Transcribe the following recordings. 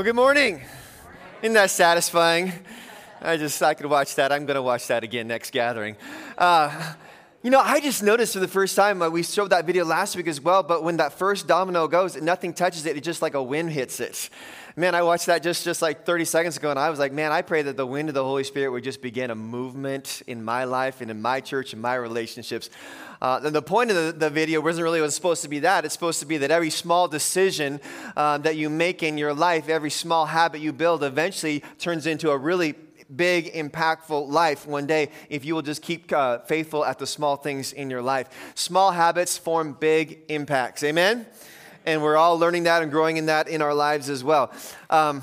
Well, good morning. Isn't that satisfying? I just, I could watch that. I'm going to watch that again next gathering. Uh, you know, I just noticed for the first time, uh, we showed that video last week as well, but when that first domino goes, nothing touches it, it just like a wind hits it. Man, I watched that just, just like 30 seconds ago, and I was like, man, I pray that the wind of the Holy Spirit would just begin a movement in my life and in my church and my relationships. Uh, the point of the, the, video wasn't really was supposed to be that. It's supposed to be that every small decision uh, that you make in your life, every small habit you build, eventually turns into a really big, impactful life one day if you will just keep uh, faithful at the small things in your life. Small habits form big impacts. Amen? And we're all learning that and growing in that in our lives as well. Um,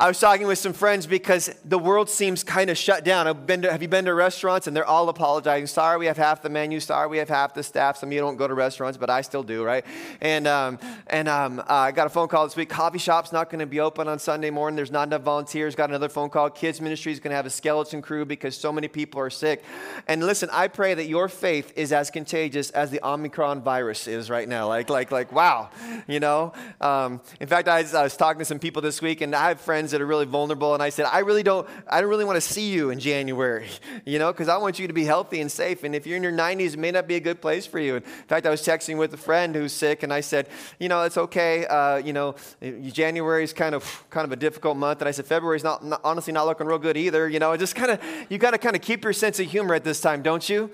I was talking with some friends because the world seems kind of shut down. I've been to, have you been to restaurants and they're all apologizing? Sorry, we have half the menu. Sorry, we have half the staff. Some of you don't go to restaurants, but I still do, right? And, um, and um, uh, I got a phone call this week. Coffee shop's not going to be open on Sunday morning. There's not enough volunteers. Got another phone call. Kids ministry is going to have a skeleton crew because so many people are sick. And listen, I pray that your faith is as contagious as the Omicron virus is right now. Like, like, like, wow, you know. Um, in fact, I I was talking to some people this week, and I have friends friends that are really vulnerable, and I said, I really don't, I don't really want to see you in January, you know, because I want you to be healthy and safe. And if you're in your 90s, it may not be a good place for you. In fact, I was texting with a friend who's sick, and I said, you know, it's okay. Uh, you know, January is kind of kind of a difficult month, and I said February's not, not honestly not looking real good either. You know, it just kind of you got to kind of keep your sense of humor at this time, don't you?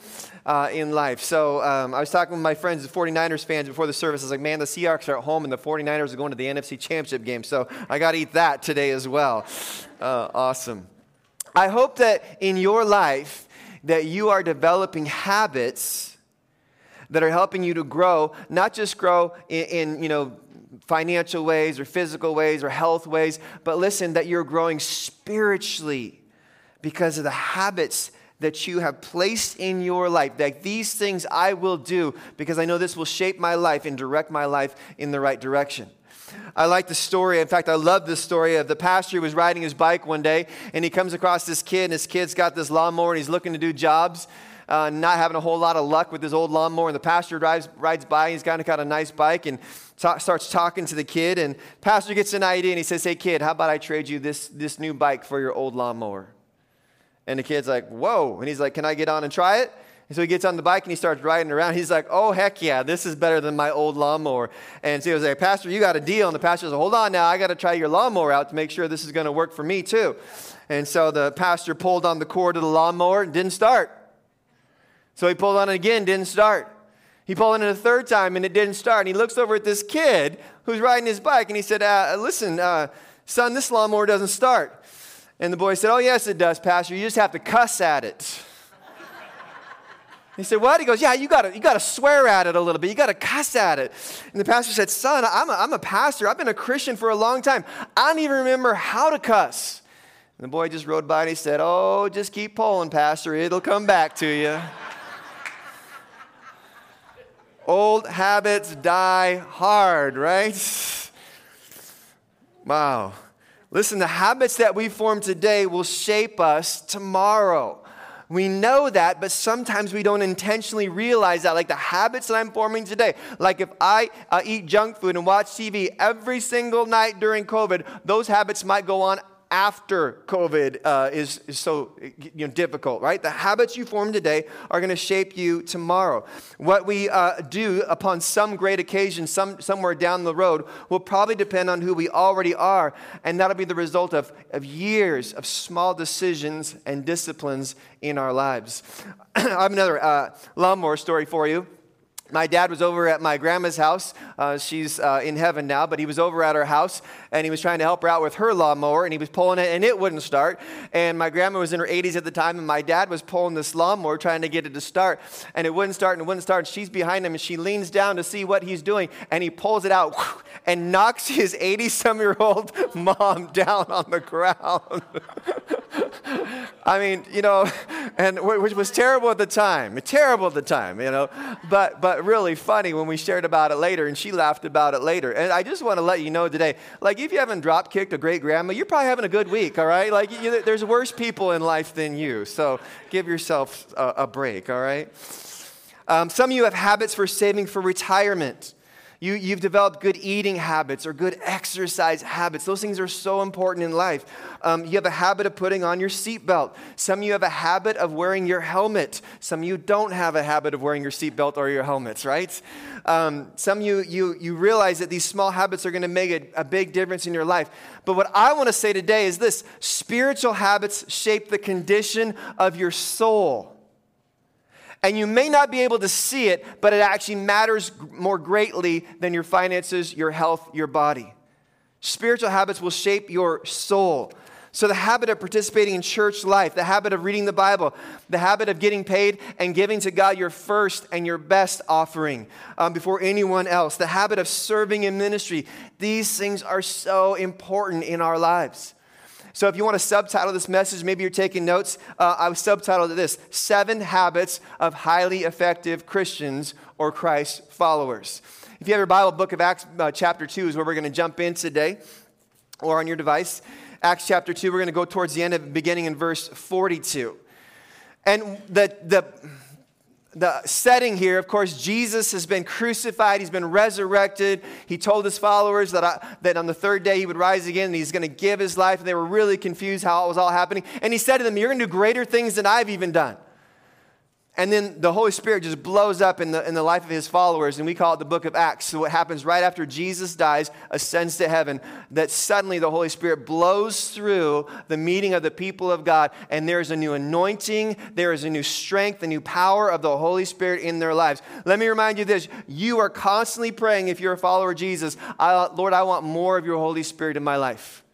Uh, in life. So um, I was talking with my friends, the 49ers fans, before the service. I was like, man, the Seahawks are at home and the 49ers are going to the NFC Championship game. So I got to eat that today as well. Uh, awesome. I hope that in your life that you are developing habits that are helping you to grow, not just grow in, in you know, financial ways or physical ways or health ways, but listen, that you're growing spiritually because of the habits that you have placed in your life. That these things I will do because I know this will shape my life and direct my life in the right direction. I like the story. In fact, I love this story of the pastor who was riding his bike one day and he comes across this kid, and his kid's got this lawnmower and he's looking to do jobs. Uh, not having a whole lot of luck with his old lawnmower, and the pastor drives, rides by. He's got, got a nice bike and talk, starts talking to the kid. And pastor gets an idea, and he says, "Hey kid, how about I trade you this this new bike for your old lawnmower?" And the kid's like, "Whoa!" And he's like, "Can I get on and try it?" And so he gets on the bike and he starts riding around. He's like, oh, heck yeah, this is better than my old lawnmower. And so he was like, Pastor, you got a deal. And the pastor says, hold on now, I got to try your lawnmower out to make sure this is going to work for me too. And so the pastor pulled on the cord of the lawnmower and didn't start. So he pulled on it again, didn't start. He pulled on it a third time and it didn't start. And he looks over at this kid who's riding his bike and he said, uh, listen, uh, son, this lawnmower doesn't start. And the boy said, oh, yes, it does, Pastor. You just have to cuss at it. He said, What? He goes, Yeah, you gotta, you gotta swear at it a little bit. You gotta cuss at it. And the pastor said, Son, I'm a, I'm a pastor. I've been a Christian for a long time. I don't even remember how to cuss. And the boy just rode by and he said, Oh, just keep pulling, Pastor. It'll come back to you. Old habits die hard, right? Wow. Listen, the habits that we form today will shape us tomorrow. We know that, but sometimes we don't intentionally realize that. Like the habits that I'm forming today, like if I uh, eat junk food and watch TV every single night during COVID, those habits might go on after COVID uh, is, is so you know, difficult, right? The habits you form today are going to shape you tomorrow. What we uh, do upon some great occasion, some, somewhere down the road, will probably depend on who we already are, and that'll be the result of, of years of small decisions and disciplines in our lives. I have another uh, lawnmower story for you. My dad was over at my grandma's house. Uh, she's uh, in heaven now, but he was over at her house and he was trying to help her out with her lawnmower and he was pulling it and it wouldn't start. And my grandma was in her 80s at the time and my dad was pulling this lawnmower trying to get it to start and it wouldn't start and it wouldn't start. And she's behind him and she leans down to see what he's doing and he pulls it out and knocks his 80 some year old mom down on the ground. I mean, you know, and which was terrible at the time, terrible at the time, you know, but but really funny when we shared about it later, and she laughed about it later. And I just want to let you know today, like if you haven't drop kicked a great grandma, you're probably having a good week, all right? Like you, there's worse people in life than you, so give yourself a, a break, all right? Um, some of you have habits for saving for retirement. You, you've developed good eating habits or good exercise habits. Those things are so important in life. Um, you have a habit of putting on your seatbelt. Some of you have a habit of wearing your helmet. Some of you don't have a habit of wearing your seatbelt or your helmets, right? Um, some you, you, you realize that these small habits are going to make a, a big difference in your life. But what I want to say today is this spiritual habits shape the condition of your soul. And you may not be able to see it, but it actually matters more greatly than your finances, your health, your body. Spiritual habits will shape your soul. So, the habit of participating in church life, the habit of reading the Bible, the habit of getting paid and giving to God your first and your best offering um, before anyone else, the habit of serving in ministry, these things are so important in our lives. So if you want to subtitle this message, maybe you're taking notes, uh, I've subtitled this Seven Habits of Highly Effective Christians or Christ Followers. If you have your Bible, book of Acts, uh, chapter 2 is where we're going to jump in today, or on your device. Acts chapter 2, we're going to go towards the end of it, beginning in verse 42. And the, the, the setting here, of course, Jesus has been crucified, he's been resurrected. He told his followers that, I, that on the third day he would rise again and he's going to give his life. And they were really confused how it was all happening. And he said to them, You're going to do greater things than I've even done. And then the Holy Spirit just blows up in the, in the life of his followers, and we call it the book of Acts. So, what happens right after Jesus dies, ascends to heaven, that suddenly the Holy Spirit blows through the meeting of the people of God, and there's a new anointing, there is a new strength, a new power of the Holy Spirit in their lives. Let me remind you this you are constantly praying, if you're a follower of Jesus, Lord, I want more of your Holy Spirit in my life,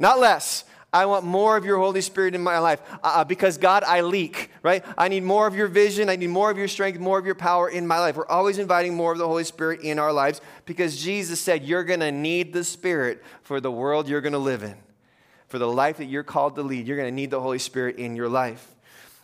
not less. I want more of your Holy Spirit in my life uh, uh, because God, I leak, right? I need more of your vision. I need more of your strength, more of your power in my life. We're always inviting more of the Holy Spirit in our lives because Jesus said, You're going to need the Spirit for the world you're going to live in, for the life that you're called to lead. You're going to need the Holy Spirit in your life.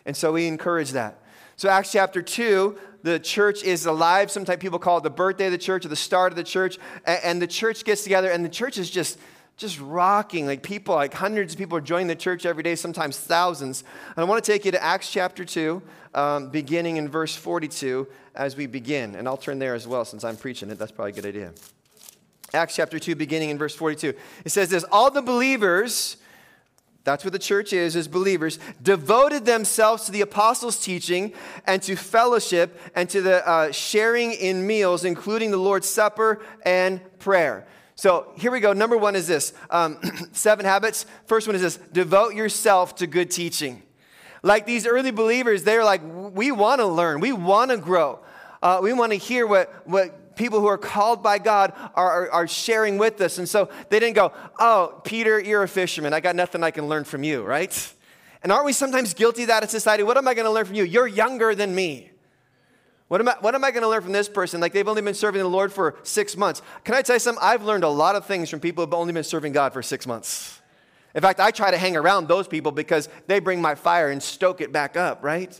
And so we encourage that. So, Acts chapter 2, the church is alive. Sometimes people call it the birthday of the church or the start of the church. And the church gets together, and the church is just just rocking. Like people, like hundreds of people are joining the church every day, sometimes thousands. And I want to take you to Acts chapter 2, um, beginning in verse 42 as we begin. And I'll turn there as well since I'm preaching it. That's probably a good idea. Acts chapter 2, beginning in verse 42. It says this All the believers, that's what the church is, is believers, devoted themselves to the apostles' teaching and to fellowship and to the uh, sharing in meals, including the Lord's Supper and prayer. So here we go. Number one is this um, seven habits. First one is this devote yourself to good teaching. Like these early believers, they're like, we want to learn, we want to grow, uh, we want to hear what, what people who are called by God are, are, are, sharing with us. And so they didn't go, oh, Peter, you're a fisherman. I got nothing I can learn from you, right? And aren't we sometimes guilty of that in society? What am I going to learn from you? You're younger than me. What am I, what am I going to learn from this person? Like they've only been serving the Lord for six months. Can I tell you something? I've learned a lot of things from people who've only been serving God for six months. In fact, I try to hang around those people because they bring my fire and stoke it back up, right?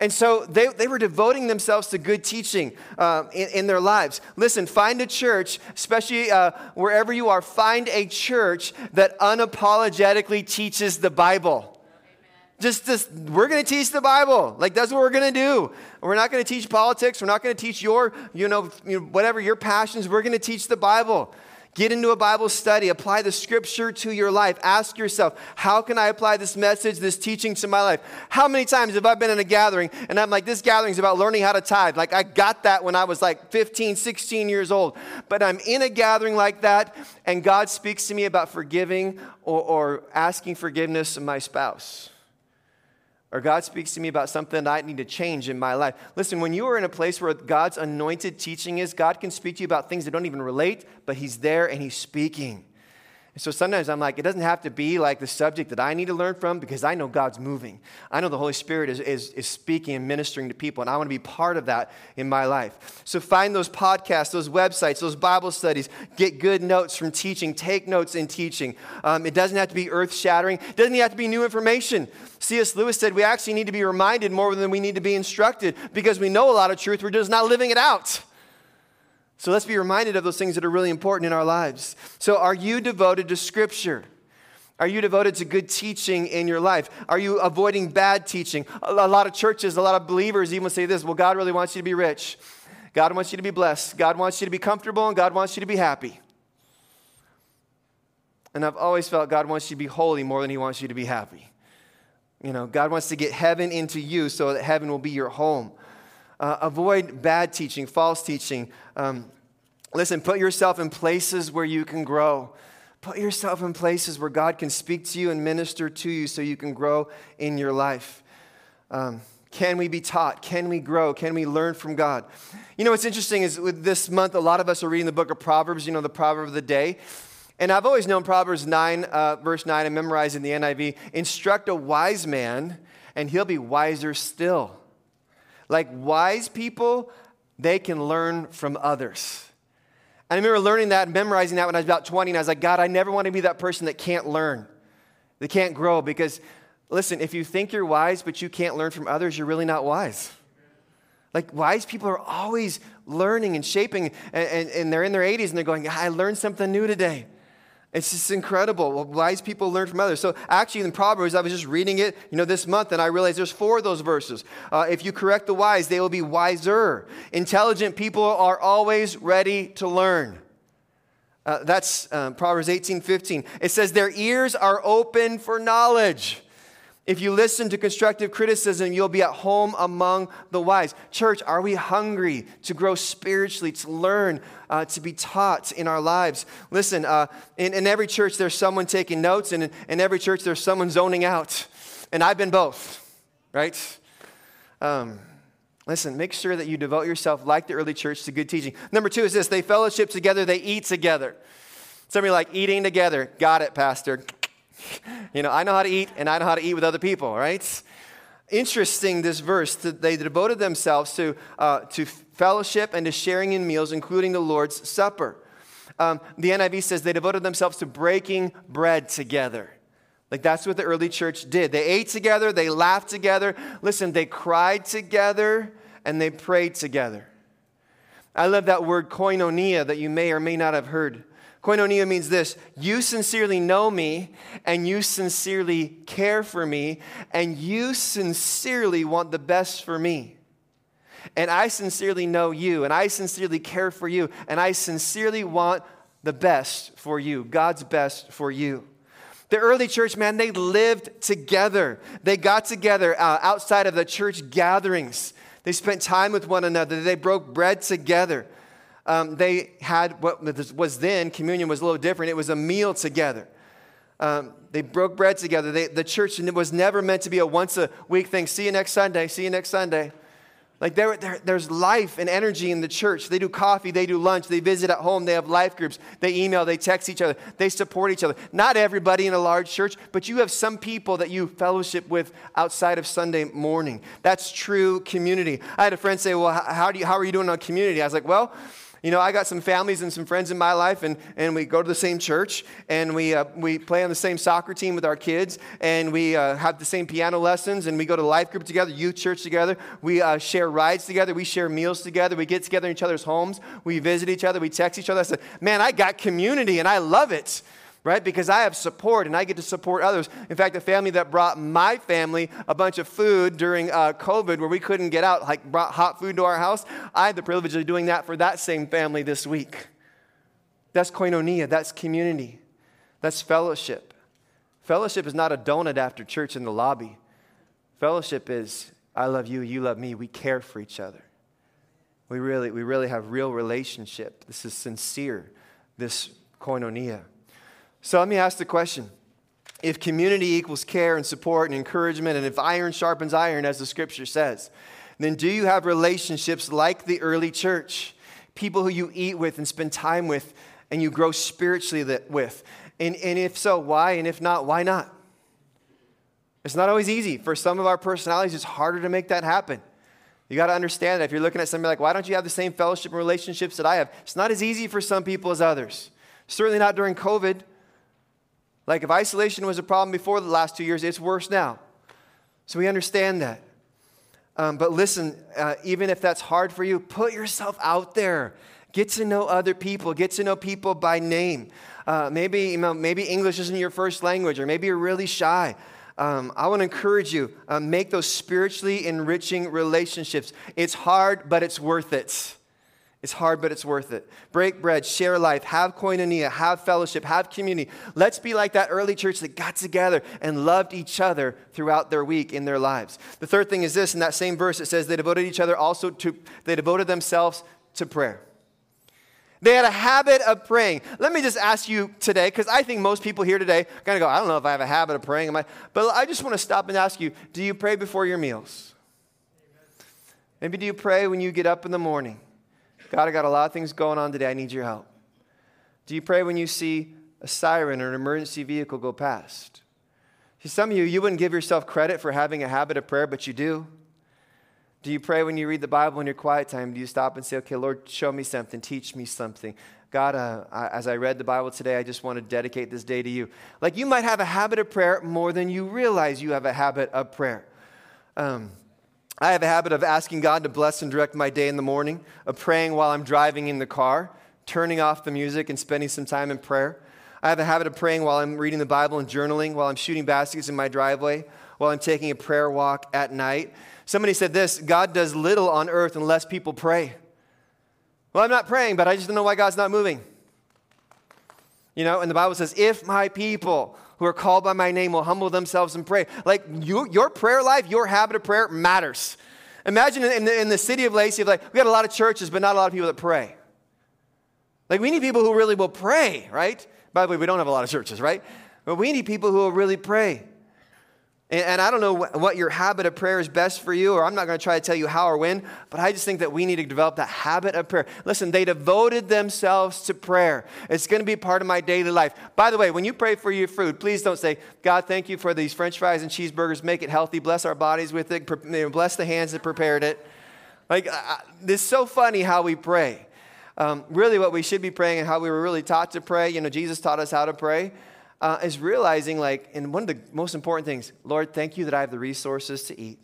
And so they, they were devoting themselves to good teaching uh, in, in, their lives. Listen, find a church, especially uh, wherever you are, find a church that unapologetically teaches the Bible. Just, just we're going to teach the Bible. Like that's what we're going to do. We're not going to teach politics. We're not going to teach your, you know, you know, whatever your passions. We're going to teach the Bible. Get into a Bible study. Apply the scripture to your life. Ask yourself, how can I apply this message, this teaching to my life? How many times have I been in a gathering and I'm like, this gathering is about learning how to tithe? Like, I got that when I was like 15, 16 years old. But I'm in a gathering like that and God speaks to me about forgiving or, or asking forgiveness of my spouse or God speaks to me about something that I need to change in my life. Listen, when you are in a place where God's anointed teaching is, God can speak to you about things that don't even relate, but He's there and He's speaking. So sometimes I'm like, it doesn't have to be like the subject that I need to learn from because I know God's moving. I know the Holy Spirit is, is, is speaking and ministering to people, and I want to be part of that in my life. So find those podcasts, those websites, those Bible studies. Get good notes from teaching. Take notes in teaching. Um, it doesn't have to be earth shattering, it doesn't have to be new information. C.S. Lewis said we actually need to be reminded more than we need to be instructed because we know a lot of truth, we're just not living it out. So let's be reminded of those things that are really important in our lives. So, are you devoted to Scripture? Are you devoted to good teaching in your life? Are you avoiding bad teaching? A lot of churches, a lot of believers even say this well, God really wants you to be rich. God wants you to be blessed. God wants you to be comfortable, and God wants you to be happy. And I've always felt God wants you to be holy more than He wants you to be happy. You know, God wants to get heaven into you so that heaven will be your home. Uh, avoid bad teaching, false teaching. Um, listen, put yourself in places where you can grow. Put yourself in places where God can speak to you and minister to you so you can grow in your life. Um, can we be taught? Can we grow? Can we learn from God? You know, what's interesting is with this month, a lot of us are reading the book of Proverbs, you know, the proverb of the day. And I've always known Proverbs 9, uh, verse 9, and memorized in the NIV instruct a wise man, and he'll be wiser still. Like wise people, they can learn from others. I remember learning that and memorizing that when I was about 20, and I was like, God, I never want to be that person that can't learn, that can't grow. Because, listen, if you think you're wise but you can't learn from others, you're really not wise. Like, wise people are always learning and shaping, and, and, and they're in their 80s and they're going, I learned something new today. It's just incredible. Wise people learn from others. So actually, in Proverbs, I was just reading it, you know, this month, and I realized there's four of those verses. Uh, if you correct the wise, they will be wiser. Intelligent people are always ready to learn. Uh, that's uh, Proverbs 18, 15. It says, Their ears are open for knowledge. If you listen to constructive criticism, you'll be at home among the wise. Church, are we hungry to grow spiritually, to learn, uh, to be taught in our lives? Listen, uh, in, in, every church, there's someone taking notes, and in, in, every church, there's someone zoning out. And I've been both, right? Um, listen, make sure that you devote yourself, like the early church, to good teaching. Number two is this they fellowship together, they eat together. Somebody like eating together. Got it, Pastor. you know, I know how to eat and I know how to eat with other people, right? Interesting, this verse, they devoted themselves to, uh, to fellowship and to sharing in meals, including the Lord's Supper. Um, the NIV says they devoted themselves to breaking bread together. Like that's what the early church did. They ate together, they laughed together. Listen, they cried together and they prayed together. I love that word koinonia that you may or may not have heard. Koinonia means this you sincerely know me, and you sincerely care for me, and you sincerely want the best for me. And I sincerely know you, and I sincerely care for you, and I sincerely want the best for you, God's best for you. The early church, man, they lived together. They got together uh, outside of the church gatherings. They spent time with one another. They broke bread together um, they had what was then, communion was a little different. It was a meal together. Um, they broke bread together. They, the church was never meant to be a once a week thing. See you next Sunday. See you next Sunday. Like there, there, there's life and energy in the church. They do coffee, they do lunch, they visit at home, they have life groups, they email, they text each other, they support each other. Not everybody in a large church, but you have some people that you fellowship with outside of Sunday morning. That's true community. I had a friend say, Well, how, do you, how are you doing on community? I was like, Well, you know, I got some families and some friends in my life, and, and we go to the same church, and we, uh, we play on the same soccer team with our kids, and we uh, have the same piano lessons, and we go to life group together, youth church together. We uh, share rides together, we share meals together, we get together in each other's homes, we visit each other, we text each other. I said, Man, I got community, and I love it right? Because I have support and I get to support others. In fact, the family that brought my family a bunch of food during uh, COVID where we couldn't get out, like brought hot food to our house, I had the privilege of doing that for that same family this week. That's koinonia, that's community, that's fellowship. Fellowship is not a donut after church in the lobby. Fellowship is I love you, you love me. We care for each other. We really, we really have real relationship. This is sincere, this koinonia. So let me ask the question if community equals care and support and encouragement, and if iron sharpens iron, as the scripture says, then do you have relationships like the early church? People who you eat with and spend time with and you grow spiritually with? And, and if so, why? And if not, why not? It's not always easy. For some of our personalities, it's harder to make that happen. You got to understand that if you're looking at somebody like, why don't you have the same fellowship and relationships that I have? It's not as easy for some people as others. Certainly not during COVID. Like if isolation was a problem before the last two years, it's worse now. So we understand that. Um, but listen, uh, even if that's hard for you, put yourself out there. Get to know other people. Get to know people by name. Uh, maybe, you know, maybe English isn't your first language, or maybe you're really shy. Um, I want to encourage you, uh, make those spiritually enriching relationships. It's hard, but it's worth it. It's hard, but it's worth it. Break bread, share life, have koinonia, have fellowship, have community. Let's be like that early church that got together and loved each other throughout their week in their lives. The third thing is this in that same verse, it says they devoted each other also to, they devoted themselves to prayer. They had a habit of praying. Let me just ask you today, because I think most people here today kind of go, I don't know if I have a habit of praying. I? But I just want to stop and ask you do you pray before your meals? Maybe do you pray when you get up in the morning? God, I got a lot of things going on today. I need your help. Do you pray when you see a siren or an emergency vehicle go past? See, some of you, you wouldn't give yourself credit for having a habit of prayer, but you do. Do you pray when you read the Bible in your quiet time? Do you stop and say, okay, Lord, show me something, teach me something? God, uh, I, as I read the Bible today, I just want to dedicate this day to you. Like you might have a habit of prayer more than you realize you have a habit of prayer. Um, I have a habit of asking God to bless and direct my day in the morning, of praying while I'm driving in the car, turning off the music and spending some time in prayer. I have a habit of praying while I'm reading the Bible and journaling, while I'm shooting baskets in my driveway, while I'm taking a prayer walk at night. Somebody said this God does little on earth unless people pray. Well, I'm not praying, but I just don't know why God's not moving. You know, and the Bible says, if my people who are called by my name will humble themselves and pray. Like you, your prayer life, your habit of prayer matters. Imagine in the, in the city of Lacey, like we got a lot of churches, but not a lot of people that pray. Like we need people who really will pray, right? By the way, we don't have a lot of churches, right? But we need people who will really pray. And, I don't know what your habit of prayer is best for you, or I'm not going to try to tell you how or when, but I just think that we need to develop that habit of prayer. Listen, they devoted themselves to prayer. It's going to be part of my daily life. By the way, when you pray for your food, please don't say, God, thank you for these french fries and cheeseburgers. Make it healthy. Bless our bodies with it. Bless the hands that prepared it. Like, it's so funny how we pray. Um, really, what we should be praying and how we were really taught to pray, you know, Jesus taught us how to pray uh, is realizing, like, and one of the most important things, Lord, thank you that I have the resources to eat.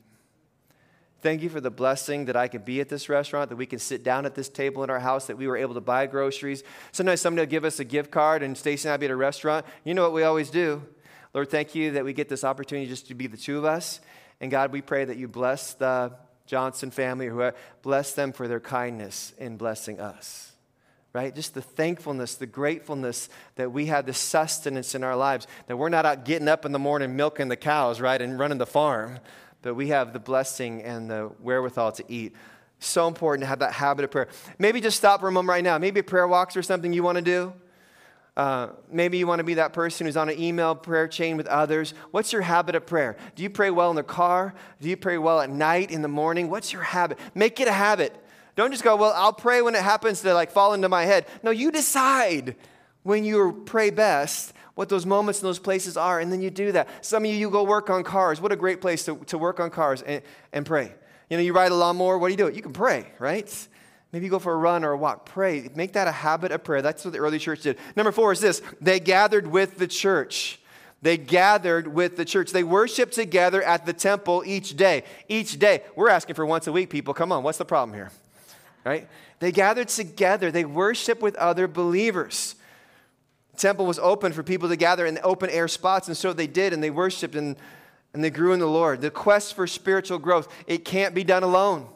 Thank you for the blessing that I can be at this restaurant, that we can sit down at this table in our house, that we were able to buy groceries. Sometimes somebody will give us a gift card, and Stacy and I be at a restaurant. You know what we always do. Lord, thank you that we get this opportunity just to be the two of us. And God, we pray that you bless the Johnson family or whoever, bless them for their kindness in blessing us right? Just the thankfulness, the gratefulness that we have the sustenance in our lives, that we're not out getting up in the morning milking the cows, right, and running the farm, but we have the blessing and the wherewithal to eat. So important to have that habit of prayer. Maybe just stop for a moment right now. Maybe prayer walks or something you want to do. Uh, maybe you want to be that person who's on an email prayer chain with others. What's your habit of prayer? Do you pray well in the car? Do you pray well at night, in the morning? What's your habit? Make it a habit. Don't just go, well, I'll pray when it happens to like fall into my head. No, you decide when you pray best what those moments and those places are, and then you do that. Some of you, you go work on cars. What a great place to, to work on cars and, and pray. You know, you ride a lawnmower, what do you do? You can pray, right? Maybe you go for a run or a walk. Pray. Make that a habit of prayer. That's what the early church did. Number four is this they gathered with the church. They gathered with the church. They worshiped together at the temple each day. Each day. We're asking for once a week, people. Come on, what's the problem here? Right? They gathered together, they worshiped with other believers. The temple was open for people to gather in open air spots, and so they did, and they worshiped and, and they grew in the Lord. The quest for spiritual growth, it can't be done alone.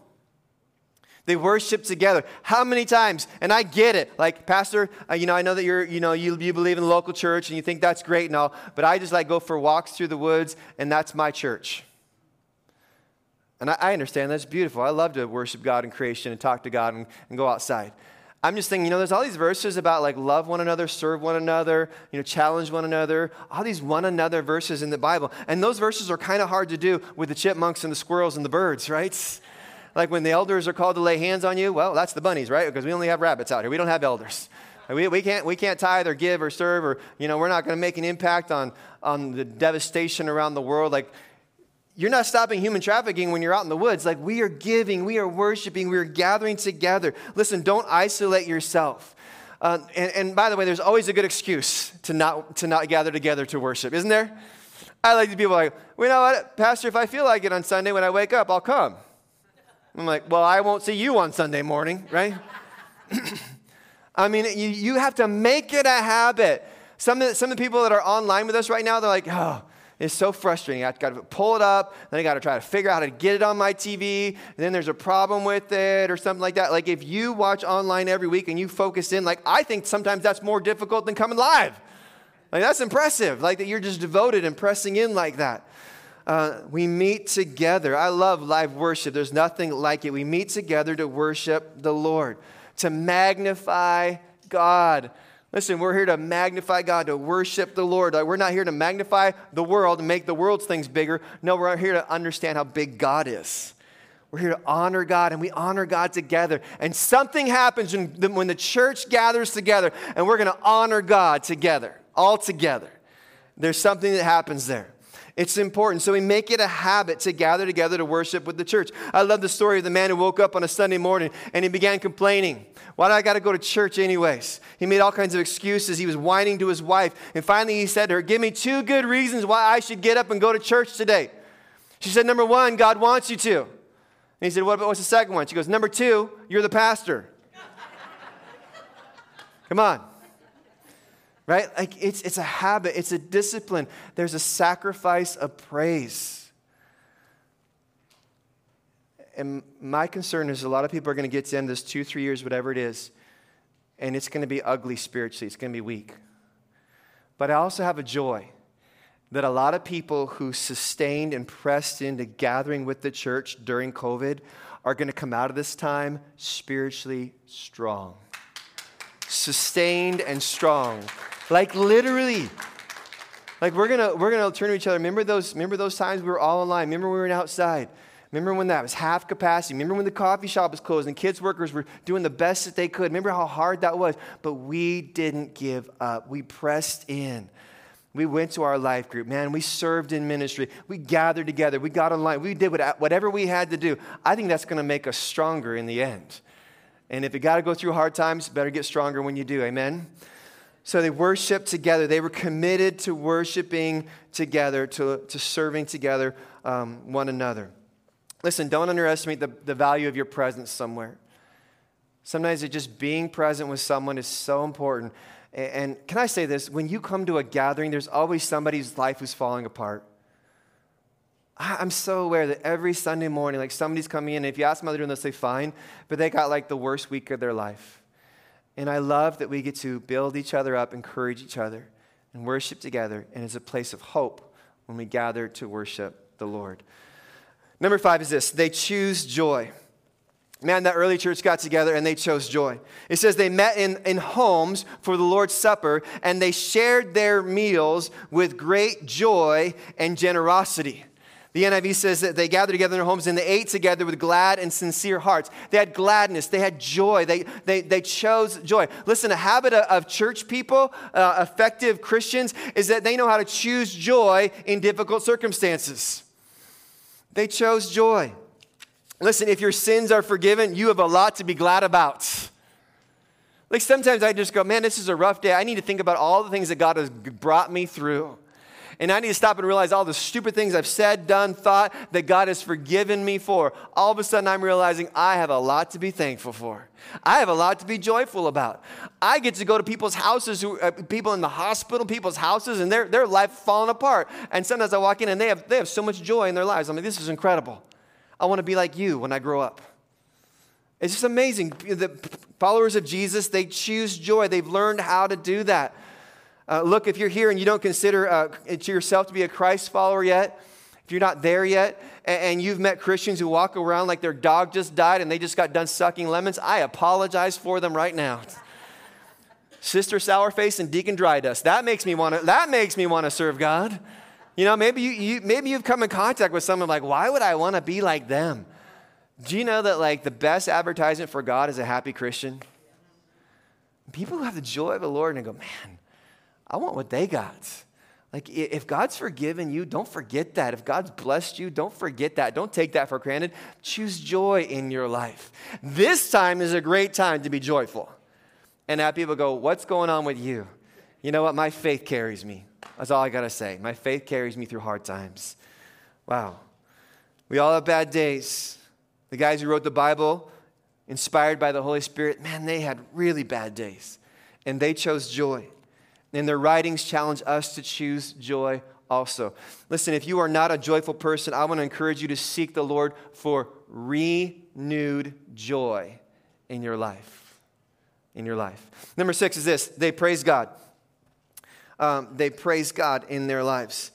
They worship together. How many times? And I get it. Like, Pastor, uh, you know, I know that you're, you know, you, you believe in the local church and you think that's great and all, but I just like go for walks through the woods and that's my church. And I, I, understand that's beautiful. I love to worship God in creation and talk to God and, and go outside. I'm just thinking, you know, there's all these verses about like love one another, serve one another, you know, challenge one another, all these one another verses in the Bible. And those verses are kind of hard to do with the chipmunks and the squirrels and the birds, right? Like when the elders are called to lay hands on you, well, that's the bunnies, right? Because we only have rabbits out here. We don't have elders. We, we, can't, we can't tithe or give or serve or, you know, we're not going to make an impact on, on the devastation around the world. Like, you're not stopping human trafficking when you're out in the woods. Like we are giving, we are worshiping, we are gathering together. Listen, don't isolate yourself. Uh, and, and, by the way, there's always a good excuse to not, to not gather together to worship, isn't there? I like to people like, well, you know what, Pastor, if I feel like it on Sunday when I wake up, I'll come. I'm like, well, I won't see you on Sunday morning, right? I mean, you, you have to make it a habit. Some of, the, some of the people that are online with us right now, they're like, oh, It's so frustrating. I've got to pull it up, then I got to try to figure out how to get it on my TV, then there's a problem with it or something like that. Like if you watch online every week and you focus in, like I think sometimes that's more difficult than coming live. Like that's impressive. Like that you're just devoted and pressing in like that. Uh, we meet together. I love live worship. There's nothing like it. We meet together to worship the Lord, to magnify God. Listen, we're here to magnify God, to worship the Lord. We're not here to magnify the world and make the world's things bigger. No, we're here to understand how big God is. We're here to honor God, and we honor God together. And something happens when the, when the church gathers together, and we're going to honor God together, all together. There's something that happens there. It's important. So we make it a habit to gather together to worship with the church. I love the story of the man who woke up on a Sunday morning and he began complaining. Why do I got to go to church anyways? He made all kinds of excuses. He was whining to his wife. And finally he said to her, Give me two good reasons why I should get up and go to church today. She said, Number one, God wants you to. And he said, What what's the second one? She goes, Number two, you're the pastor. Come on right? Like it's, it's a habit, it's a discipline. There's a sacrifice of praise. And my concern is a lot of people are going to get to end this two, three years, whatever it is, and it's going to be ugly spiritually. It's going to be weak. But I also have a joy that a lot of people who sustained and pressed into gathering with the church during COVID are going to come out of this time spiritually strong, sustained and strong. Like literally. Like we're gonna we're gonna turn to each other. Remember those, remember those times we were all online? Remember when we were outside? Remember when that was half capacity? Remember when the coffee shop was closed and kids workers were doing the best that they could? Remember how hard that was? But we didn't give up. We pressed in. We went to our life group. Man, we served in ministry. We gathered together. We got online. We did whatever we had to do. I think that's going to make us stronger in the end. And if you got to go through hard times, better get stronger when you do. Amen? So they worshiped together. They were committed to worshiping together, to, to serving together um, one another. Listen, don't underestimate the, the value of your presence somewhere. Sometimes it just being present with someone is so important. And, and can I say this? When you come to a gathering, there's always somebody's life who's falling apart. I'm so aware that every Sunday morning, like somebody's coming in, and if you ask them how they're doing, they'll say fine, but they got like the worst week of their life. And I love that we get to build each other up, encourage each other, and worship together. And it's a place of hope when we gather to worship the Lord. Number five is this they choose joy. Man, that early church got together and they chose joy. It says they met in, in homes for the Lord's Supper and they shared their meals with great joy and generosity. The NIV says that they gathered together in their homes and they ate together with glad and sincere hearts. They had gladness, they had joy, they, they, they chose joy. Listen, a habit of church people, uh, effective Christians, is that they know how to choose joy in difficult circumstances. They chose joy. Listen, if your sins are forgiven, you have a lot to be glad about. Like sometimes I just go, man, this is a rough day. I need to think about all the things that God has brought me through. And I need to stop and realize all the stupid things I've said, done, thought that God has forgiven me for. All of a sudden, I'm realizing I have a lot to be thankful for. I have a lot to be joyful about. I get to go to people's houses, who, uh, people in the hospital, people's houses, and their, their life falling apart. And sometimes I walk in and they have, they have so much joy in their lives. I'm like, this is incredible. I want to be like you when I grow up. It's just amazing. The followers of Jesus, they choose joy. They've learned how to do that. Uh, look, if you're here and you don't consider uh, to yourself to be a Christ follower yet, if you're not there yet, and, and you've met Christians who walk around like their dog just died and they just got done sucking lemons, I apologize for them right now. Sister Sourface and Deacon Dry Dust. That makes me want to. That makes me want to serve God. You know, maybe you, you maybe you've come in contact with someone like, why would I want to be like them? Do you know that like the best advertisement for God is a happy Christian? People who have the joy of the Lord and go, man, I want what they got. Like, if God's forgiven you, don't forget that. If God's blessed you, don't forget that. Don't take that for granted. Choose joy in your life. This time is a great time to be joyful. And have people go, What's going on with you? You know what? My faith carries me. That's all I got to say. My faith carries me through hard times. Wow. We all have bad days. The guys who wrote the Bible, inspired by the Holy Spirit, man, they had really bad days. And they chose joy. And their writings challenge us to choose joy also. Listen, if you are not a joyful person, I want to encourage you to seek the Lord for renewed joy in your life. In your life. Number six is this they praise God. Um, they praise God in their lives.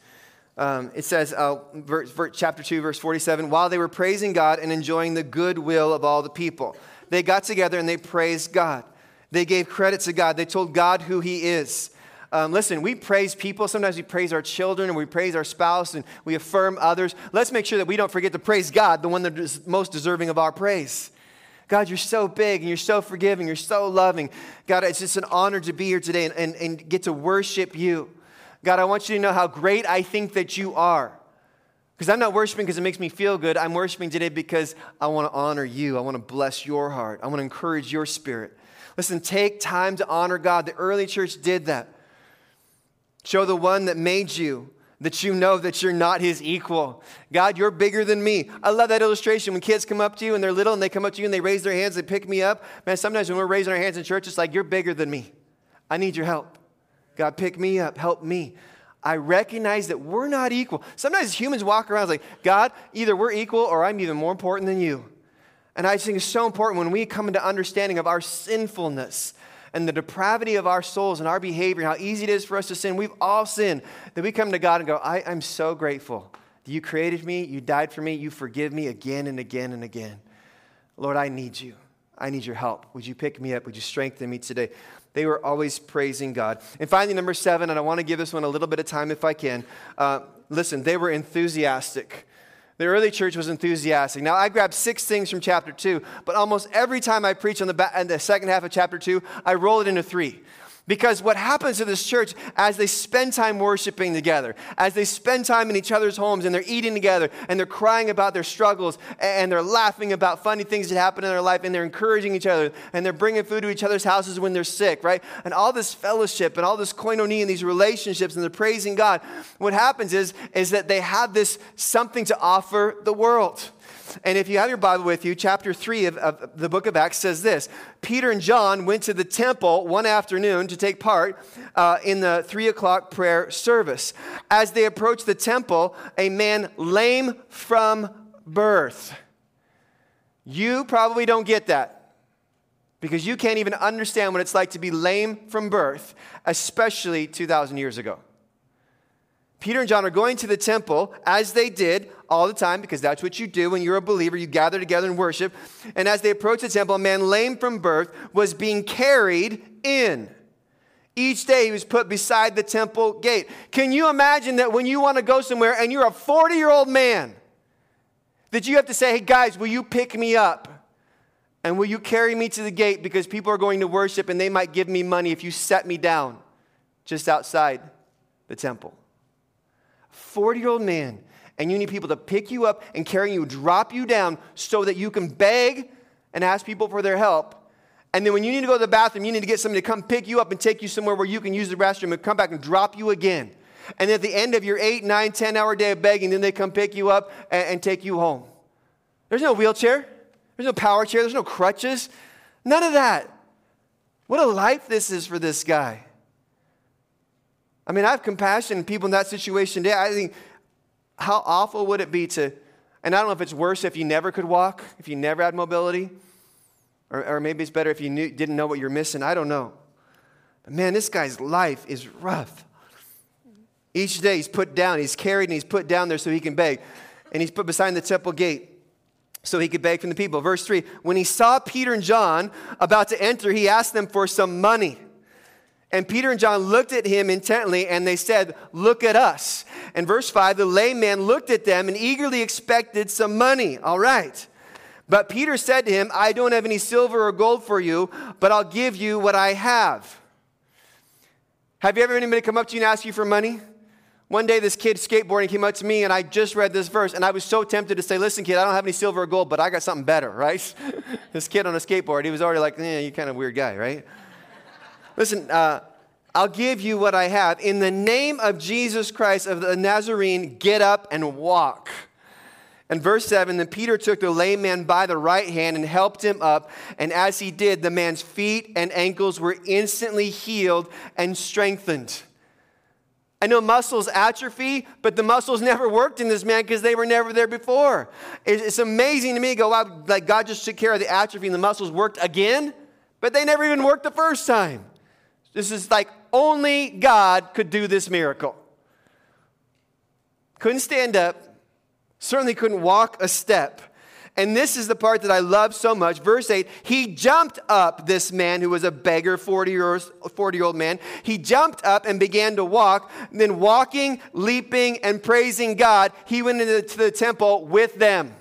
Um, it says, uh, verse, verse, chapter 2, verse 47, while they were praising God and enjoying the goodwill of all the people, they got together and they praised God. They gave credit to God. They told God who He is. Um, listen, we praise people. Sometimes we praise our children and we praise our spouse and we affirm others. Let's make sure that we don't forget to praise God, the one that is most deserving of our praise. God, you're so big and you're so forgiving, you're so loving. God, it's just an honor to be here today and, and, and get to worship you. God, I want you to know how great I think that you are. Because I'm not worshiping because it makes me feel good. I'm worshiping today because I want to honor you. I want to bless your heart. I want to encourage your spirit. Listen, take time to honor God. The early church did that. Show the one that made you that you know that you're not his equal. God, you're bigger than me. I love that illustration when kids come up to you and they're little and they come up to you and they raise their hands, they pick me up. Man, sometimes when we're raising our hands in church, it's like, you're bigger than me. I need your help. God, pick me up, help me. I recognize that we're not equal. Sometimes humans walk around like, God, either we're equal or I'm even more important than you. And I think it's so important when we come into understanding of our sinfulness and the depravity of our souls and our behavior, and how easy it is for us to sin. We've all sinned. That we come to God and go, I, I'm so grateful that you created me, you died for me, you forgive me again and again and again. Lord, I need you. I need your help. Would you pick me up? Would you strengthen me today? They were always praising God. And finally, number seven, and I want to give this one a little bit of time if I can. Uh, listen, they were enthusiastic. The early church was enthusiastic. Now, I grabbed six things from chapter two, but almost every time I preach on the, back, the second half of chapter two, I roll it into three. Because what happens to this church as they spend time worshiping together, as they spend time in each other's homes and they're eating together and they're crying about their struggles and they're laughing about funny things that happen in their life and they're encouraging each other and they're bringing food to each other's houses when they're sick, right? And all this fellowship and all this koinonia and these relationships and they're praising God. What happens is, is that they have this something to offer the world. And if you have your Bible with you, chapter 3 of, of, the book of Acts says this Peter and John went to the temple one afternoon to take part uh, in the three o'clock prayer service. As they approached the temple, a man lame from birth. You probably don't get that because you can't even understand what it's like to be lame from birth, especially 2,000 years ago. Peter and John are going to the temple as they did all the time because that's what you do when you're a believer. You gather together and worship. And as they approached the temple, a man lame from birth was being carried in. Each day he was put beside the temple gate. Can you imagine that when you want to go somewhere and you're a 40 year old man, that you have to say, hey guys, will you pick me up? And will you carry me to the gate because people are going to worship and they might give me money if you set me down just outside the temple? 40 year old man, and you need people to pick you up and carry you, drop you down so that you can beg and ask people for their help. And then when you need to go to the bathroom, you need to get somebody to come pick you up and take you somewhere where you can use the restroom and come back and drop you again. And at the end of your eight, nine, 10 hour day of begging, then they come pick you up and, and take you home. There's no wheelchair, there's no power chair, there's no crutches, none of that. What a life this is for this guy. I mean, I have compassion on people in that situation today. I think, how awful would it be to, and I don't know if it's worse if you never could walk, if you never had mobility, or, or maybe it's better if you knew, didn't know what you're missing. I don't know. But man, this guy's life is rough. Each day he's put down, he's carried and he's put down there so he can beg. And he's put beside the temple gate so he could beg from the people. Verse 3 When he saw Peter and John about to enter, he asked them for some money. And Peter and John looked at him intently and they said, Look at us. And verse 5 the lame man looked at them and eagerly expected some money. All right. But Peter said to him, I don't have any silver or gold for you, but I'll give you what I have. Have you ever anybody come up to you and ask you for money? One day, this kid skateboarding came up to me, and I just read this verse, and I was so tempted to say, Listen, kid, I don't have any silver or gold, but I got something better, right? this kid on a skateboard, he was already like, Yeah, you're kind of weird guy, right? Listen, uh, I'll give you what I have. In the name of Jesus Christ of the Nazarene, get up and walk. And verse 7 Then Peter took the lame man by the right hand and helped him up. And as he did, the man's feet and ankles were instantly healed and strengthened. I know muscles atrophy, but the muscles never worked in this man because they were never there before. It's amazing to me. Go, wow, like God just took care of the atrophy and the muscles worked again, but they never even worked the first time. This is like only God could do this miracle. Couldn't stand up, certainly couldn't walk a step. And this is the part that I love so much. Verse 8 He jumped up, this man who was a beggar, 40 year, 40 year old man. He jumped up and began to walk. And then, walking, leaping, and praising God, he went into the temple with them.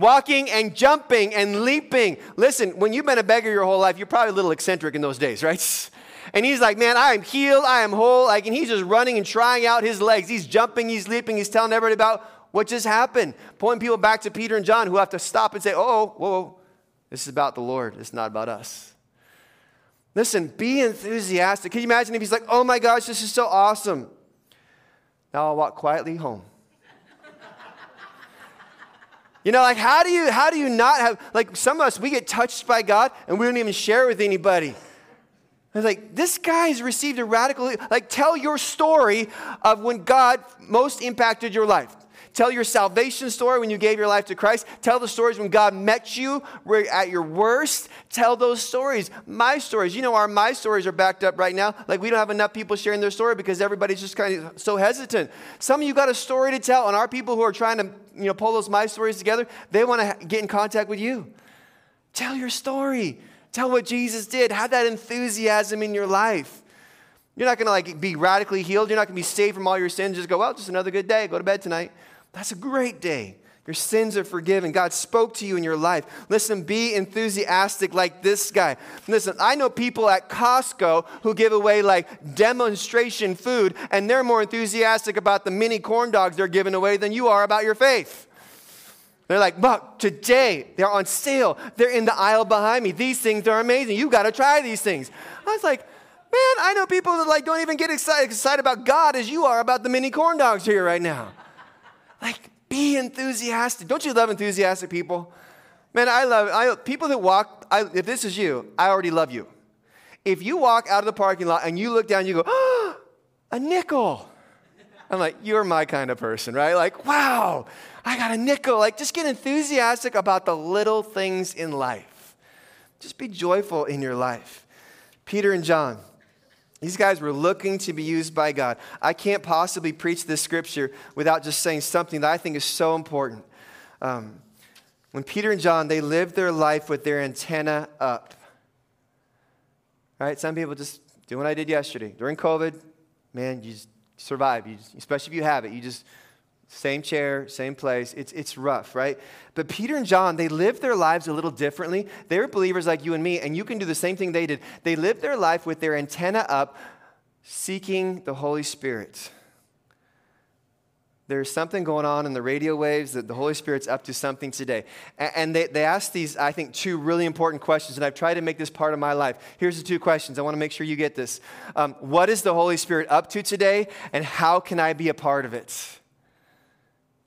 Walking and jumping and leaping. Listen, when you've been a beggar your whole life, you're probably a little eccentric in those days, right? And he's like, Man, I am healed, I am whole. Like, and he's just running and trying out his legs. He's jumping, he's leaping, he's telling everybody about what just happened? Pointing people back to Peter and John who have to stop and say, oh, oh whoa, whoa, this is about the Lord. It's not about us. Listen, be enthusiastic. Can you imagine if he's like, oh my gosh, this is so awesome? Now I'll walk quietly home. You know, like how do you how do you not have like some of us we get touched by God and we don't even share it with anybody. It's like, this guy has received a radical, like, tell your story of when God most impacted your life. Tell your salvation story when you gave your life to Christ. Tell the stories when God met you at your worst. Tell those stories. My stories. You know, our my stories are backed up right now. Like, we don't have enough people sharing their story because everybody's just kind of so hesitant. Some of you got a story to tell, and our people who are trying to, you know, pull those my stories together, they want to get in contact with you. Tell your story. Tell what Jesus did. Have that enthusiasm in your life. You're not going to like be radically healed. You're not going to be saved from all your sins. Just go, well, just another good day. Go to bed tonight. That's a great day. Your sins are forgiven. God spoke to you in your life. Listen, be enthusiastic like this guy. Listen, I know people at Costco who give away like demonstration food, and they're more enthusiastic about the mini corn dogs they're giving away than you are about your faith. They're like, but today they're on sale. They're in the aisle behind me. These things are amazing. You got to try these things. I was like, man, I know people that like don't even get excited, excited about God as you are about the mini corn dogs here right now. Like, be enthusiastic. Don't you love enthusiastic people? Man, I love I, people that walk. I, if this is you, I already love you. If you walk out of the parking lot and you look down, you go, oh, a nickel. I'm like, you're my kind of person, right? Like, wow, I got a nickel. Like, just get enthusiastic about the little things in life. Just be joyful in your life. Peter and John, these guys were looking to be used by God. I can't possibly preach this scripture without just saying something that I think is so important. Um, when Peter and John, they lived their life with their antenna up. Right? Some people just do what I did yesterday. During COVID, man, you just survive. You just, especially if you have it. You just same chair, same place. It's, it's rough, right? But Peter and John, they lived their lives a little differently. They were believers like you and me, and you can do the same thing they did. They lived their life with their antenna up, seeking the Holy Spirit. There's something going on in the radio waves that the Holy Spirit's up to something today. And they, they ask these, I think, two really important questions, and I've tried to make this part of my life. Here's the two questions. I want to make sure you get this. Um, what is the Holy Spirit up to today, and how can I be a part of it?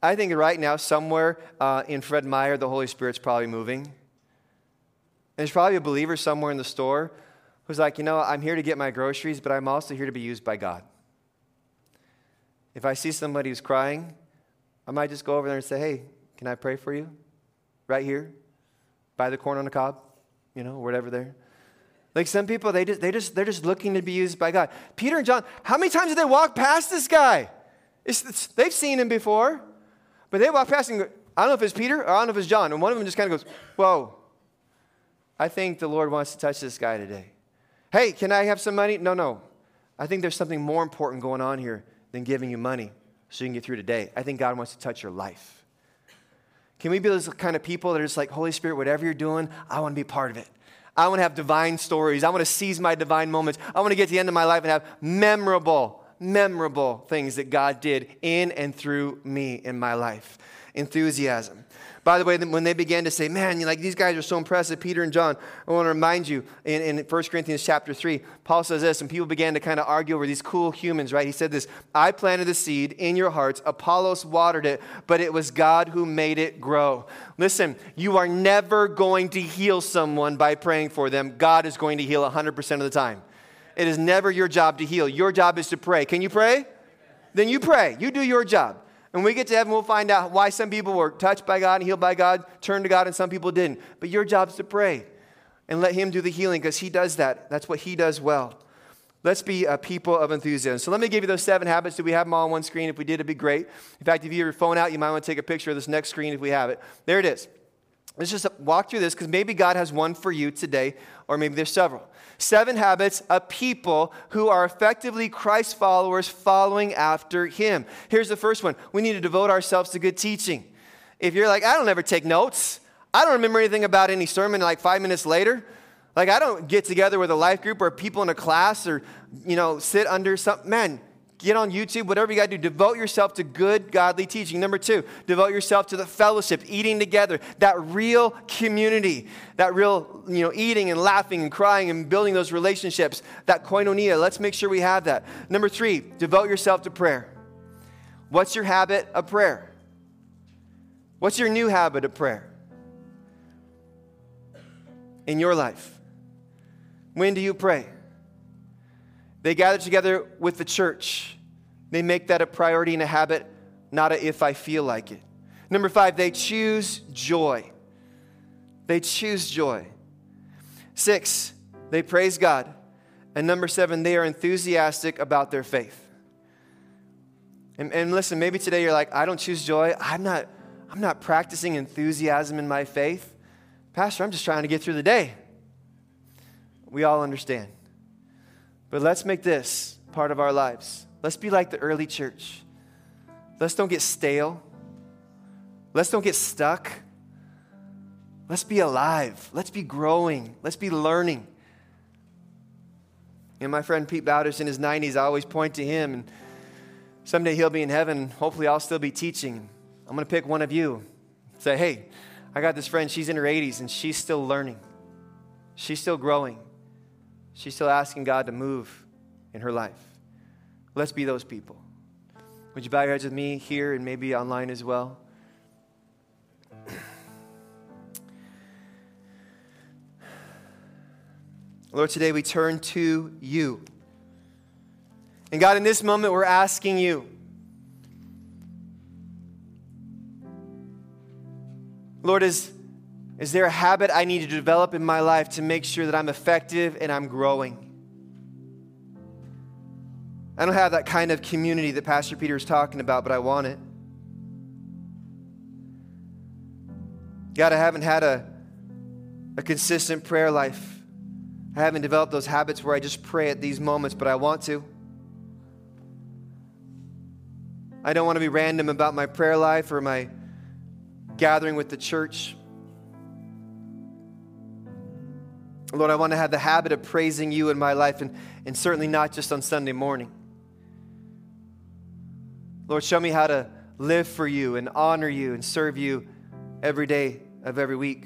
I think right now, somewhere uh, in Fred Meyer, the Holy Spirit's probably moving. And there's probably a believer somewhere in the store who's like, you know, I'm here to get my groceries, but I'm also here to be used by God. If I see somebody who's crying, I might just go over there and say, hey, can I pray for you? Right here, by the corn on the cob, you know, whatever there. Like some people, they just, they just, they're just looking to be used by God. Peter and John, how many times did they walk past this guy? It's, it's, they've seen him before. But they walk past and go, I don't know if it's Peter or I don't know if it's John. And one of them just kind of goes, Whoa, I think the Lord wants to touch this guy today. Hey, can I have some money? No, no. I think there's something more important going on here than giving you money so you can get through today. I think God wants to touch your life. Can we be those kind of people that are just like, Holy Spirit, whatever you're doing, I want to be part of it. I want to have divine stories. I want to seize my divine moments. I want to get to the end of my life and have memorable memorable things that God did in and through me in my life. Enthusiasm. By the way, when they began to say, man, you like these guys are so impressive, Peter and John, I want to remind you in, in 1 Corinthians chapter 3, Paul says this, and people began to kind of argue over these cool humans, right? He said this I planted the seed in your hearts, Apollos watered it, but it was God who made it grow. Listen, you are never going to heal someone by praying for them. God is going to heal 100% of the time. It is never your job to heal. Your job is to pray. Can you pray? Then you pray. You do your job. And when we get to heaven, we'll find out why some people were touched by God and healed by God, turned to God, and some people didn't. But your job is to pray and let Him do the healing because He does that. That's what He does well. Let's be a people of enthusiasm. So let me give you those seven habits. Do we have them all on one screen? If we did, it'd be great. In fact, if you have your phone out, you might want to take a picture of this next screen if we have it. There it is. Let's just walk through this because maybe God has one for you today, or maybe there's several. Seven habits of people who are effectively Christ followers following after Him. Here's the first one we need to devote ourselves to good teaching. If you're like, I don't ever take notes, I don't remember anything about any sermon like five minutes later. Like, I don't get together with a life group or people in a class or, you know, sit under some. Man, get on YouTube, whatever you got to do. Devote yourself to good, godly teaching. Number two, devote yourself to the fellowship, eating together, that real community, that real, you know, eating and laughing and crying and building those relationships, that koinonia. Let's make sure we have that. Number three, devote yourself to prayer. What's your habit of prayer? What's your new habit of prayer in your life? When do you pray? They gather together with the church. They make that a priority and a habit, not a if I feel like it. Number five, they choose joy. They choose joy. Six, they praise God. And number seven, they are enthusiastic about their faith. And, and listen, maybe today you're like, I don't choose joy. I'm not, I'm not practicing enthusiasm in my faith. Pastor, I'm just trying to get through the day. We all understand. But let's make this part of our lives. Let's be like the early church. Let's don't get stale. Let's don't get stuck. Let's be alive. Let's be growing. Let's be learning. And my friend Pete Bowders in his 90s, I always point to him, and someday he'll be in heaven. Hopefully, I'll still be teaching. I'm going to pick one of you. Say, hey, I got this friend, she's in her 80s, and she's still learning. She's still growing. She's still asking God to move in her life. Let's be those people. Would you bow your heads with me here and maybe online as well? Lord, today we turn to you. And God, in this moment, we're asking you. Lord, is is there a habit I need to develop in my life to make sure that I'm effective and I'm growing? I don't have that kind of community that Pastor Peter is talking about, but I want it. God, I haven't had a, a consistent prayer life. I haven't developed those habits where I just pray at these moments, but I want to. I don't want to be random about my prayer life or my gathering with the church. Lord, I want to have the habit of praising you in my life and, and certainly not just on Sunday morning. Lord, show me how to live for you and honor you and serve you every day of every week.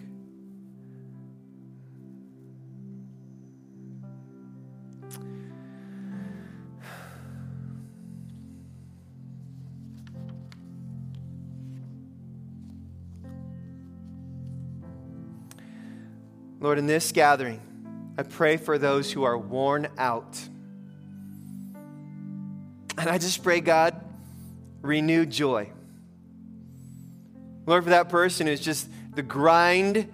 Lord, in this gathering, I pray for those who are worn out. And I just pray, God, renew joy. Lord, for that person who's just the grind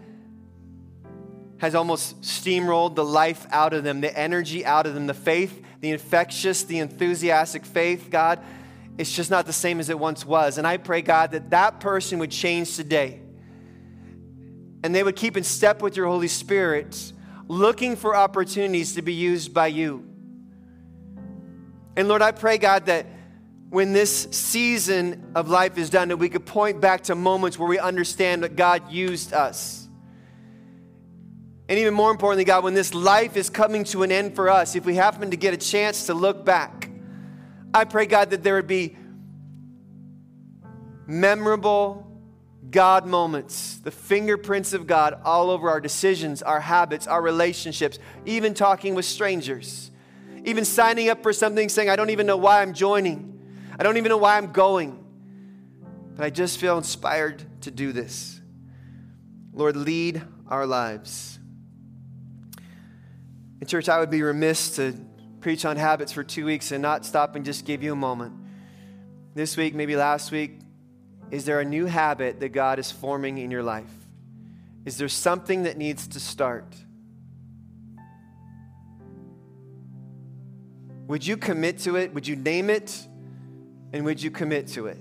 has almost steamrolled the life out of them, the energy out of them, the faith, the infectious, the enthusiastic faith, God, it's just not the same as it once was. And I pray, God, that that person would change today and they would keep in step with your Holy Spirit, looking for opportunities to be used by you. And Lord, I pray, God, that when this season of life is done, that we could point back to moments where we understand that God used us. And even more importantly, God, when this life is coming to an end for us, if we happen to get a chance to look back, I pray, God, that there would be memorable, God moments, the fingerprints of God all over our decisions, our habits, our relationships, even talking with strangers, even signing up for something saying, I don't even know why I'm joining, I don't even know why I'm going, but I just feel inspired to do this. Lord, lead our lives. In church, I would be remiss to preach on habits for two weeks and not stop and just give you a moment. This week, maybe last week, is there a new habit that God is forming in your life? Is there something that needs to start? Would you commit to it? Would you name it? And would you commit to it?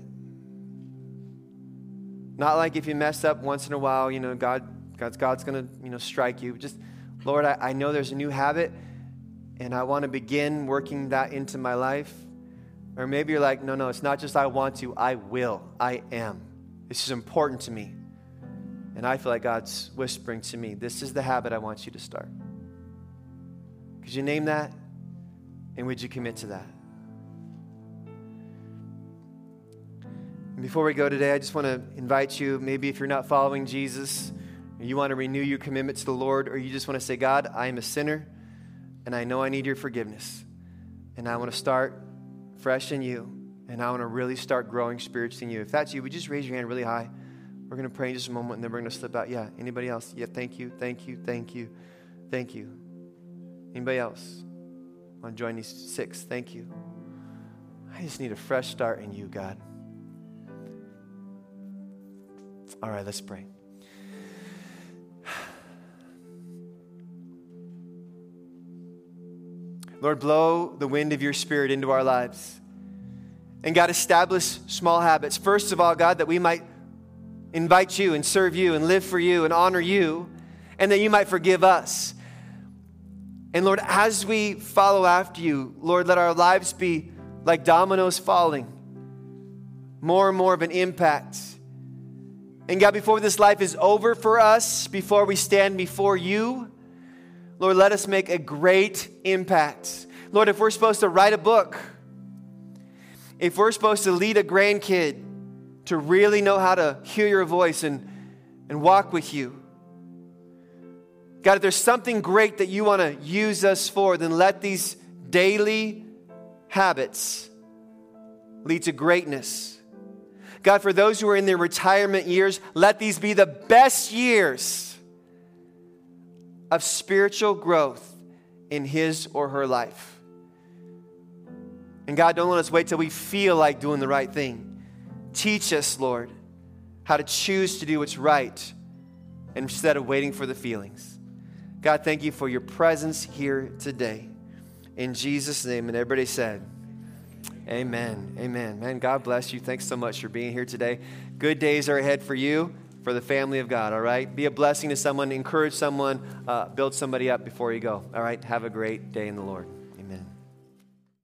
Not like if you mess up once in a while, you know, God, God's, God's to, you know, strike you. Just, Lord, I, I know there's a new habit and I want to begin working that into my life. Or maybe you're like, no, no, it's not just I want to, I will, I am. This is important to me. And I feel like God's whispering to me, this is the habit I want you to start. Could you name that? And would you commit to that? Before we go today, I just want to invite you maybe if you're not following Jesus, you want to renew your commitment to the Lord, or you just want to say, God, I am a sinner, and I know I need your forgiveness. And I want to start fresh in you, and I want to really start growing spiritually in you. If that's you, would you just raise your hand really high? We're going to pray in just a moment, and then we're going to slip out. Yeah, anybody else? Yeah, thank you, thank you, thank you, thank you. Anybody else? Want to join these six? Thank you. I just need a fresh start in you, God. All right, let's pray. Lord, blow the wind of your spirit into our lives. And God, establish small habits. First of all, God, that we might invite you and serve you and live for you and honor you, and that you might forgive us. And Lord, as we follow after you, Lord, let our lives be like dominoes falling, more and more of an impact. And God, before this life is over for us, before we stand before you, Lord, let us make a great impact. Lord, if we're supposed to write a book, if we're supposed to lead a grandkid to really know how to hear your voice and, and walk with you, God, if there's something great that you want to use us for, then let these daily habits lead to greatness. God, for those who are in their retirement years, let these be the best years of spiritual growth in his or her life. And God, don't let us wait till we feel like doing the right thing. Teach us, Lord, how to choose to do what's right instead of waiting for the feelings. God, thank you for your presence here today. In Jesus' name, and everybody said, Amen. Amen. Man, God bless you. Thanks so much for being here today. Good days are ahead for you, for the family of God, all right? Be a blessing to someone, encourage someone, uh, build somebody up before you go, all right? Have a great day in the Lord.